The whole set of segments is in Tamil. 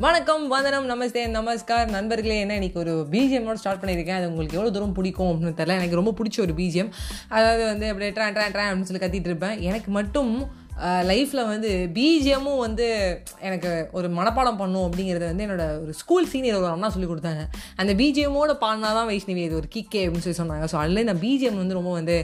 வணக்கம் வந்தனம் நமஸ்தே நமஸ்கார் நண்பர்களே என்ன இன்னைக்கு ஒரு பிஜிஎம்மோட ஸ்டார்ட் பண்ணியிருக்கேன் அது உங்களுக்கு எவ்வளோ தூரம் பிடிக்கும் அப்படின்னு தெரியல எனக்கு ரொம்ப பிடிச்ச ஒரு பிஜிஎம் அதாவது வந்து அப்படியே ட்ரா ட்ரா ட்ரா அப்படின்னு சொல்லி கத்திட்டு இருப்பேன் எனக்கு மட்டும் லைஃப்பில் வந்து பிஜிஎம்மும் வந்து எனக்கு ஒரு மனப்பாடம் பண்ணும் அப்படிங்கிறத வந்து என்னோடய ஒரு ஸ்கூல் சீனியர் ஒரு அண்ணா சொல்லி கொடுத்தாங்க. அந்த பிஜிஎம்மோட பாடினா தான் வைஷ்ணவி இது ஒரு கிக்கே அப்படின்னு சொல்லி சொன்னாங்க. ஸோ அதுலேயே நான் பிஜிஎம் வந்து ரொம்ப வந்து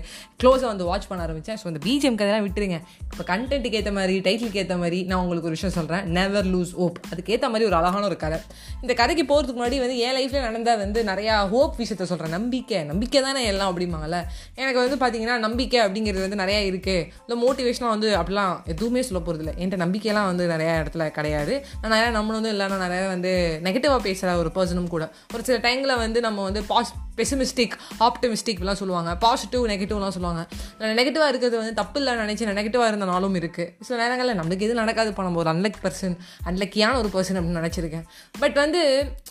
க்ளோஸாக வந்து வாட்ச் பண்ண ஆரம்பித்தேன் ஸோ அந்த பிஜிஎம் கதையெல்லாம் விட்டுருங்க. இப்போ கண்டென்ட்டுக்கு ஏற்ற மாதிரி டைட்டிலுக்கு ஏற்ற மாதிரி நான் உங்களுக்கு ஒரு விஷயம் சொல்கிறேன் நெவர் லூஸ் ஹோப் அதுக்கேற்ற மாதிரி ஒரு அழகான ஒரு கதை. இந்த கதைக்கு போகிறதுக்கு முன்னாடி வந்து என் லைஃப்பில் நடந்த வந்து நிறையா ஹோப் விஷயத்த சொல்கிறேன் நம்பிக்கை. நம்பிக்கை தானே எல்லாம் அப்படிம்பாங்கல்ல. எனக்கு வந்து பார்த்தீங்கன்னா நம்பிக்கை அப்படிங்கிறது வந்து நிறையா இருக்குது இல்லை மோட்டிவேஷனாக வந்து அப்படிலாம் எதுவுமே சொல்ல போகிறது இல்லை என்கிட்ட நம்பிக்கையெல்லாம் வந்து நிறையா இடத்துல கிடையாது. நான் நிறையா நம்மளும் வந்து இல்லைன்னா நிறையா வந்து நெகட்டிவாக பேசுகிற ஒரு பர்சனும் கூட. ஒரு சில டைமில் வந்து நம்ம வந்து பாஸ் பெசிமிஸ்டிக் ஆப்டமிஸ்டிக்லாம் சொல்லுவாங்க. பாசிட்டிவ் நெகட்டிவ்லாம் சொல்லுவாங்க. நெகட்டிவாக இருக்கிறது வந்து தப்பு இல்லை நினச்சி நான் நெகட்டிவாக நாளும் இருக்குது சில நேரங்களில் நம்மளுக்கு எது நடக்காது இப்போ நம்ம ஒரு அன்லக் பர்சன் அன்லக்கியான ஒரு பர்சன் அப்படின்னு நினச்சிருக்கேன். பட் வந்து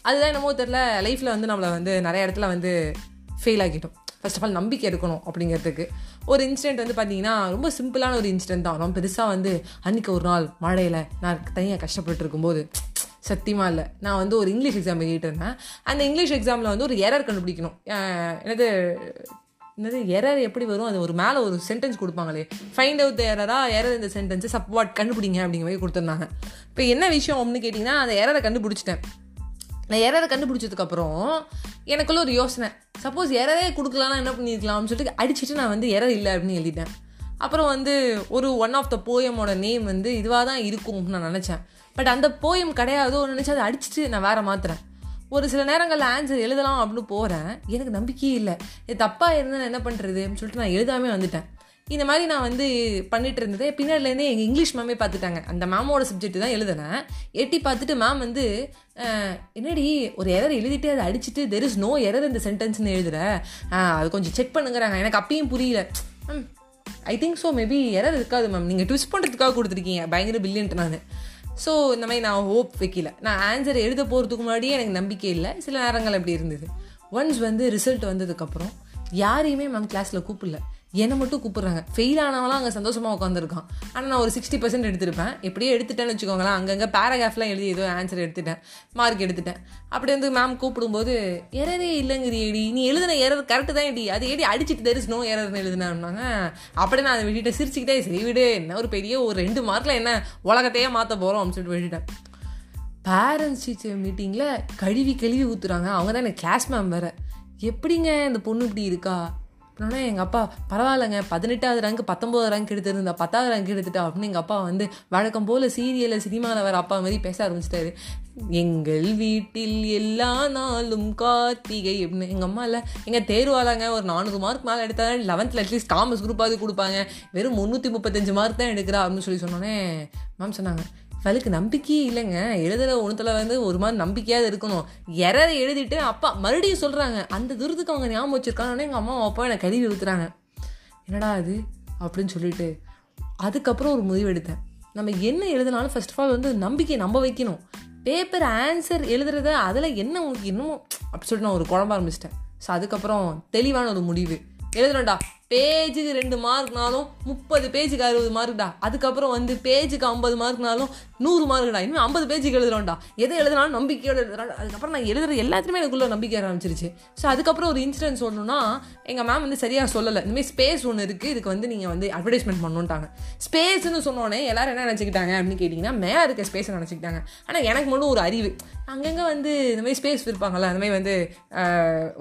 அதுதான் என்னமோ தெரில லைஃப்பில் வந்து நம்மளை வந்து நிறைய இடத்துல வந்து ஃபெயில் ஆகிட்டோம் ஃபர்ஸ்ட் ஆஃப் ஆல் நம்பிக்கை எடுக்கணும் அப்படிங்கிறதுக்கு. ஒரு இன்சிடென்ட் வந்து பார்த்தீங்கன்னா ரொம்ப சிம்பிளான ஒரு இன்சிடென்ட் தான். ரொம்ப பெருசாக வந்து அன்றைக்கி ஒரு நாள் மழையில் நான் தனியாக கஷ்டப்பட்டு இருக்கும்போது சத்தியமாக இல்லை. நான் வந்து ஒரு இங்கிலீஷ் எக்ஸாம் எழுதிட்டு இருந்தேன். அந்த இங்கிலீஷ் எக்ஸாமில் வந்து ஒரு எரர் கண்டுபிடிக்கணும். என்னது என்னது எரர் எப்படி வரும்? அது ஒரு மேலே ஒரு சென்டென்ஸ் கொடுப்பாங்களே. ஃபைண்ட் அவுட் த எரரா எரர் இந்த சென்டென்ஸை சப்வாட் கண்டுபிடிங்க அப்படிங்கிற மாதிரி கொடுத்துருந்தாங்க. இப்போ என்ன விஷயம் அப்படின்னு கேட்டிங்கன்னா அந்த எரரை கண்டுபிடிச்சிட்டேன். நான் எரரை கண்டுபிடிச்சதுக்கப்புறம் எனக்குள்ள ஒரு யோசனை. சப்போஸ் எரரே கொடுக்கலாம்னா என்ன பண்ணியிருக்கலாம்னு சொல்லிட்டு அடிச்சுட்டு நான் வந்து எரர் இல்லை அப்படின்னு எழுதிட்டேன். அப்புறம் வந்து ஒரு ஒன் ஆஃப் த போயமோட நேம் வந்து இதுவாக தான் இருக்கும் நான் நினச்சேன். பட் அந்த போயம் கிடையாதோ நினச்சி அதை அடிச்சுட்டு நான் வேறு மாத்துறேன். ஒரு சில நேரங்களில் ஆன்சர் எழுதலாம் அப்படின்னு போகிறேன் எனக்கு நம்பிக்கையே இல்லை. இது தப்பாக இருந்தால் என்ன பண்ணுறது அப்படின்னு சொல்லிட்டு நான் எழுதாமே வந்துட்டேன். இந்த மாதிரி நான் வந்து பண்ணிட்டு இருந்தது பின்னாடிலேருந்தே எங்கள் இங்கிலீஷ் மேமே பார்த்துட்டாங்க. அந்த மேமோட சப்ஜெக்ட் தான் எழுதினேன். எட்டி பார்த்துட்டு மேம் வந்து என்னடி ஒரு எரர் எழுதிட்டு அதை அடிச்சுட்டு தெர் இஸ் நோ எரர் இந்த சென்டென்ஸ்னு எழுதுற. அது கொஞ்சம் செக் பண்ணுங்கிறாங்க. எனக்கு அப்பயும் புரியல. I think so maybe error இருக்காது மேம் நீங்கள் ட்விஸ்ட் பண்ணுறதுக்காக கொடுத்துருக்கீங்க. பயங்கர பில்லியன்ட்டு நான். ஸோ இந்த மாதிரி நான் ஹோப் வைக்கல. நான் ஆன்சர் எழுத போகிறதுக்கு முன்னாடியே எனக்கு நம்பிக்கை இல்லை. சில நேரங்கள் அப்படி இருந்தது. ஒன்ஸ் வந்து ரிசல்ட் வந்ததுக்கப்புறம் யாரையுமே மேம் கிளாஸில் கூப்பிடல. என்னை மட்டும் கூப்பிட்றாங்க. ஃபெயில் ஆனவங்களாம் அங்கே சந்தோஷமாக உட்காந்துருக்கான் ஆனால் நான் ஒரு சிக்ஸ்டி பர்சன்ட் எடுத்திருப்பேன். எப்படியே எடுத்துட்டேன்னு வச்சுக்கோங்களேன். அங்கங்கே பேராகிராஃப்லாம் எழுதி ஏதோ ஆன்சர் எடுத்துட்டேன். மார்க் எடுத்துட்டேன். அப்படி வந்து மேம் கூப்பிடும்போது எரரே இல்லைங்கிறியடி. நீ எழுதின எரர் கரெக்டு தான் ஏடி அது ஏடி அடிச்சுட்டு தெரிஸ் நோ எரர்னு எழுதினாங்க அப்படியே நான் அதை விட்டுட்டு சிரிச்சுக்கிட்டே சரி விடு. என்ன ஒரு பெரிய ஒரு ரெண்டு மார்க்கில் என்ன உலகத்தையே மாற்ற போகிறோம் அப்படின்னு சொல்லிட்டு விட்டுட்டேன். பேரண்ட்ஸ் டீச்சர் மீட்டிங்கில் கழுவி கழுவி ஊற்றுறாங்க அவங்க தான் எனக்கு கிளாஸ் மேம் வேறு. எப்படிங்க இந்த பொண்ணு இப்படி இருக்கா? அப்படின்னா எங்கள் அப்பா பரவாயில்லைங்க பதினெட்டாவது ரேங்க் பத்தொம்போது ரேங்க் எடுத்திருந்தா பத்தாவது ரேங்க் எடுத்துட்டா அப்படின்னு எங்கள் அப்பா வந்து வழக்கம் போல் சீரியலில் சினிமாவில் வர அப்பா மாதிரி பேச ஆரம்பிச்சிட்டாரு. எங்கள் வீட்டில் எல்லா நாளும் கார்த்திகை அப்படின்னு. எங்கள் அம்மா இல்லை எங்கள் தேர்வாளாங்க ஒரு நானூறு மார்க் மேலே எடுத்தாலும் லெவன்த்தில் அட்லீஸ்ட் காமர்ஸ் குரூப்பாவது கொடுப்பாங்க. வெறும் முந்நூற்றி முப்பத்தஞ்சு மார்க் தான் எடுக்கிறா அப்படின்னு சொல்லி சொன்னோன்னே மேம் சொன்னாங்க. இவளுக்கு நம்பிக்கையே இல்லைங்க. எழுதுகிற ஒன்றுத்தில் வந்து ஒரு மாதிரி நம்பிக்கையாக இருக்கணும். எரரை எழுதிட்டு அப்பா மறுபடியும் சொல்கிறாங்க அந்த தூரத்துக்கு அவங்க ஞாபகம் வச்சுருக்காங்கன்னு எங்கள் அம்மா அப்பா என்னை கழுவி ஊற்றுறாங்க என்னடா அது அப்படின்னு சொல்லிட்டு அதுக்கப்புறம் ஒரு முடிவு எடுத்தேன். நம்ம என்ன எழுதினாலும் ஃபர்ஸ்ட் ஆஃப் ஆல் வந்து நம்பிக்கையை நம்ப வைக்கணும். பேப்பர் ஆன்சர் எழுதுறத அதில் என்ன உங்களுக்கு இன்னமும் அப்படி சொல்லிட்டு நான் ஒரு குழம்ப ஆரம்பிச்சிட்டேன். ஸோ அதுக்கப்புறம் தெளிவான ஒரு முடிவு. எழுதுறேன்டா. பேஜுக்கு ரெண்டு மார்க்னாலும் முப்பது பேஜுக்கு அறுபது மார்க்டா அதுக்கப்புறம் வந்து பேஜுக்கு ஐம்பது மார்க்னாலும் நூறு மார்க்டா இன்னும் ஐம்பது பேஜுக்கு எழுதுறோம்டா. எதை எழுதுனாலும் நம்பிக்கையோட எழுதுறான் அதுக்கப்புறம் நான் எழுதுற எல்லாத்துலேயுமே எனக்குள்ள நம்பிக்கை ஆரம்பிச்சிருச்சு. ஸோ அதுக்கப்புறம் ஒரு இன்சிடென்ட் சொல்லணும்னா எங்கள் மேம் வந்து சரியாக சொல்லலை. இந்தமாதிரி ஸ்பேஸ் ஒன்று இருக்குது இதுக்கு வந்து நீங்கள் வந்து அட்வர்டைஸ்மெண்ட் பண்ணணுன்ட்டாங்க ஸ்பேஸ்னு சொன்னோடனே எல்லாரும் என்ன நினச்சிக்கிட்டாங்க அப்படின்னு கேட்டிங்கன்னா மேலே இருக்க ஸ்பேஸை நினச்சிக்கிட்டாங்க. ஆனால் எனக்கு மட்டும் ஒரு அறிவு. அங்கங்கே வந்து இந்த மாதிரி ஸ்பேஸ் இருப்பாங்கள்ல அந்த மாதிரி வந்து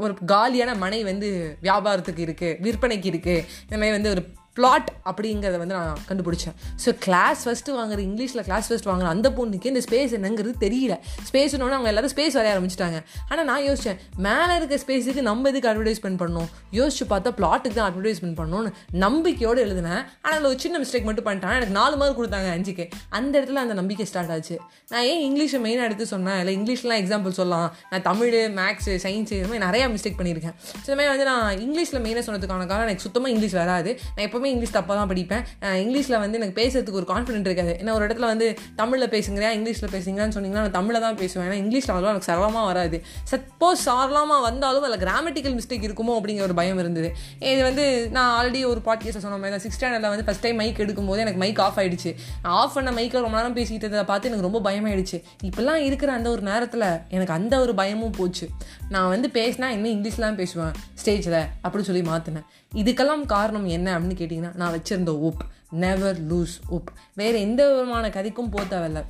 ஒரு காலியான மனை வந்து வியாபாரத்துக்கு இருக்குது விற்பனைக்கு இருக்குது இந்த மாதிரி வந்து ஒரு பிளாட் அப்படிங்கிறத வந்து நான் கண்டுபிடிச்சேன். ஸோ கிளாஸ் ஃபஸ்ட்டு வாங்குற இங்கிலீஷில் கிளாஸ் ஃபஸ்ட் வாங்குற அந்த பொண்ணுக்கு இந்த ஸ்பேஸ் என்னங்கிறது தெரியல. ஸ்பேஸ்னோட அவங்க எல்லாரும் ஸ்பேஸ் வரைய ஆரம்பிச்சிட்டாங்க. ஆனால் நான் யோசித்தேன் மேலே இருக்க ஸ்பேஸுக்கு நம்ம எதுக்கு அட்வர்டைஸ்மெண்ட் பண்ணணும்? யோசிச்சு பார்த்தா பிளாட்டுக்கு தான் அட்வர்டைஸ்மெண்ட் பண்ணணும்னு நம்பிக்கையோடு எழுதினேன். ஆனால் அதில் ஒரு சின்ன மிஸ்டேக் மட்டும் பண்ணிட்டேன் எனக்கு நாலு மார்க் கொடுத்தாங்க அஞ்சுக்கு. அந்த இடத்துல அந்த நம்பிக்கை ஸ்டார்ட் ஆச்சு. நான் ஏன் இங்கிலீஷை மெயினாக எடுத்து சொன்னேன்? இல்லை இங்கிலீஷ்லாம் எக்ஸாம்பிள் சொல்லலாம். நான் தமிழ் மேக்ஸு சயின்ஸு இது மாதிரி நிறையா மிஸ்டேக் பண்ணியிருக்கேன். ஸோ இந்த மாதிரி வந்து நான் இங்கிலீஷில் மெயினாக சொன்னதுக்கான காரணம் எனக்கு சுத்தமாக இங்கிலீஷ் வராது. நான் எப்போ எப்போவுமே இங்கிலீஷ் தப்பாக தான் படிப்பேன். இங்கிலீஷில் வந்து எனக்கு பேசுறதுக்கு ஒரு கான்ஃபிடென்ட் இருக்காது. ஏன்னா ஒரு இடத்துல வந்து தமிழில் பேசுங்கிறியா இங்கிலீஷில் பேசுங்கன்னு சொன்னீங்கன்னா நான் தமிழில் தான் பேசுவேன். ஏன்னா இங்கிலீஷில் அவ்வளோ எனக்கு சரளமாக வராது. சப்போஸ் சரளமாக வந்தாலும் அதில் கிராமட்டிக்கல் மிஸ்டேக் இருக்குமோ அப்படிங்கிற ஒரு பயம் இருந்தது. இது வந்து நான் ஆல்ரெடி ஒரு பாட்கேஸில் சொன்ன மாதிரி தான். சிக்ஸ் ஸ்டாண்டர்டில் வந்து ஃபஸ்ட் டைம் மைக் எடுக்கும்போது எனக்கு மைக் ஆஃப் ஆயிடுச்சு. ஆஃப் பண்ண மைக்கில் ரொம்ப நேரம் பேசிக்கிட்டு இருந்ததை பார்த்து எனக்கு ரொம்ப பயமாயிடுச்சு. இப்போல்லாம் இருக்கிற அந்த ஒரு நேரத்தில் எனக்கு அந்த ஒரு பயமும் போச்சு. நான் வந்து பேசினா இன்னும் இங்கிலீஷ்லாம் பேசுவேன். ஸ்டேஜில் அப்படின்னு சொல்லி மாற்றினேன் இதுக்கெல்லாம் காரணம் என்ன அப்படின்னு கேட்டிங்கன்னா நான் வச்சுருந்த உப். Never loose up. வேறு எந்த விதமான கதைக்கும் போக தேவையில்ல.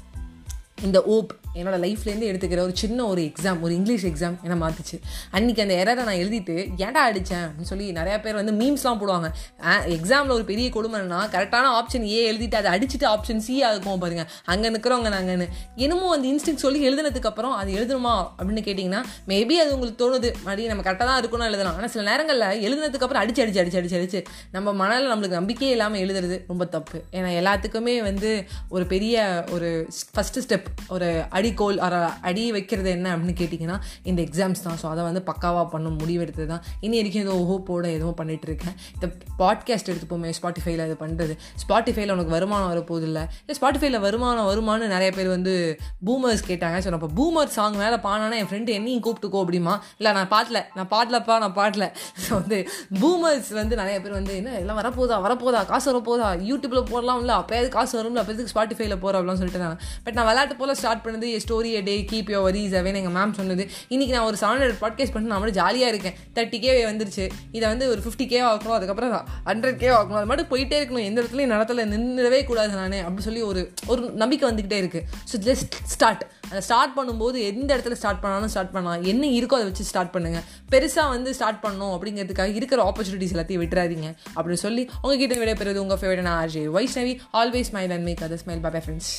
இந்த ஓப் என்னோட லைஃப்லேருந்து எடுத்துக்கிற ஒரு சின்ன ஒரு எக்ஸாம் ஒரு இங்கிலீஷ் எக்ஸாம் என்ன மாற்றுச்சு அன்றைக்கி அந்த எரரை நான் எழுதிட்டு ஏன்டா அடித்தேன் அப்படின்னு சொல்லி நிறையா பேர் வந்து மீம்ஸ்லாம் போடுவாங்க. எக்ஸாமில் ஒரு பெரிய கொடுமைன்னா கரெக்டான ஆப்ஷன் ஏ எழுதிட்டு அதை அடிச்சுட்டு ஆப்ஷன் சி ஆகும் பாருங்கள் அங்கே நிற்கிறவங்க நாங்கன்னு. என்னமோ அந்த இன்ஸ்டிங் சொல்லி எழுதுனதுக்கப்புறம் அது எழுதணுமா? அப்படின்னு கேட்டிங்கன்னா மேபி அது உங்களுக்கு தோணுது. மறுபடியும் நம்ம கரெக்டாக தான் இருக்கணும் எழுதலாம். ஆனால் சில நேரங்களில் எழுதுனதுக்கப்புறம் அடிச்சு அடிச்சு அடிச்சு அடிச்சு அடிச்சு நம்ம மனதில் நம்மளுக்கு நம்பிக்கையே இல்லாமல் எழுதுறது ரொம்ப தப்பு. ஏன்னா எல்லாத்துக்குமே வந்து ஒரு பெரிய ஒரு ஃபஸ்ட்டு ஸ்டெப் ஒரு அடிக்கோல் அர அடி வைக்கிறது என்ன அப்படின்னு கேட்டிங்கன்னா இந்த எக்ஸாம்ஸ் தான். ஸோ அதை வந்து பக்காவாக பண்ண முடிவெடுத்து தான். இனி வரைக்கும் ஏதோ ஹோப்போட எதுவும் பண்ணிட்டு இருக்கேன். இந்த பாட்காஸ்ட் எடுத்துப்போமே ஸ்பாட்டிஃபைல இது பண்ணுறது ஸ்பாட்டிஃபைல உனக்கு வருமானம் வரப்போகுது இல்லை இல்லை ஸ்பாட்டிஃபைல வருமானம் வருமானு நிறைய பேர் வந்து பூமர்ஸ் கேட்டாங்க. ஸோ அப்போ பூமர் சாங் மேலே பானானா என் ஃப்ரெண்டு என்னையும் கூப்பிட்டுக்கோ அப்படிமா. இல்லை நான் பாட்டல நான் பாடலப்பா நான் பாடல. ஸோ வந்து பூமர்ஸ் வந்து நிறைய பேர் வந்து என்ன எல்லாம் வரப்போதா? வரப்போதா? காசு வரப்போதா? யூடியூப்பில் போடலாம் இல்லை அப்போயாவது காசு வரும்ல. அப்போ எதுக்கு ஸ்பாட்டிஃபைல போகிறோம் அப்படின்னு சொல்லிட்டு நான் பட் நான் விளையாட்டு போல் ஸ்டார்ட் பண்ணது story day keep your worries அவேன் எங்கள் மேம் சொன்னது. இன்றைக்கி நான் ஒரு செவன் ஹண்ட்ரட் பாட்காஸ்ட் பண்ணி நான் மட்டும் ஜாலியாக இருக்கேன். தேர்ட்டி கே வந்துருச்சு. இதை வந்து ஒரு ஃபிஃப்டி கே ஆக்கணும் அதுக்கப்புறம் ஹண்ட்ரட் கே ஆகணும் அது மட்டும் போயிட்டே இருக்கணும். எந்த இடத்துலையும் நடத்தல நின்றுடவே கூடாது நானே அப்படின்னு சொல்லி ஒரு ஒரு நம்பிக்கை வந்துக்கிட்டே இருக்குது ஸோ ஜஸ்ட் ஸ்டார்ட் அதை ஸ்டார்ட் பண்ணும்போது எந்த இடத்துல ஸ்டார்ட் பண்ணாலும் ஸ்டார்ட் பண்ணலாம். என்ன இருக்கோ அதை வச்சு ஸ்டார்ட் பண்ணுங்கள் பெருசாக வந்து ஸ்டார்ட் பண்ணணும் அப்படிங்கிறதுக்காக இருக்கிற ஆப்பர்ச்சுனிட்டிஸ் எல்லாத்தையும் விட்டுறாதீங்க. அப்படின்னு சொல்லி உங்ககிட்ட விடைபெறுவது உங்கள் favourite RJ Vaishnavi. Always smile and make other smile bye friends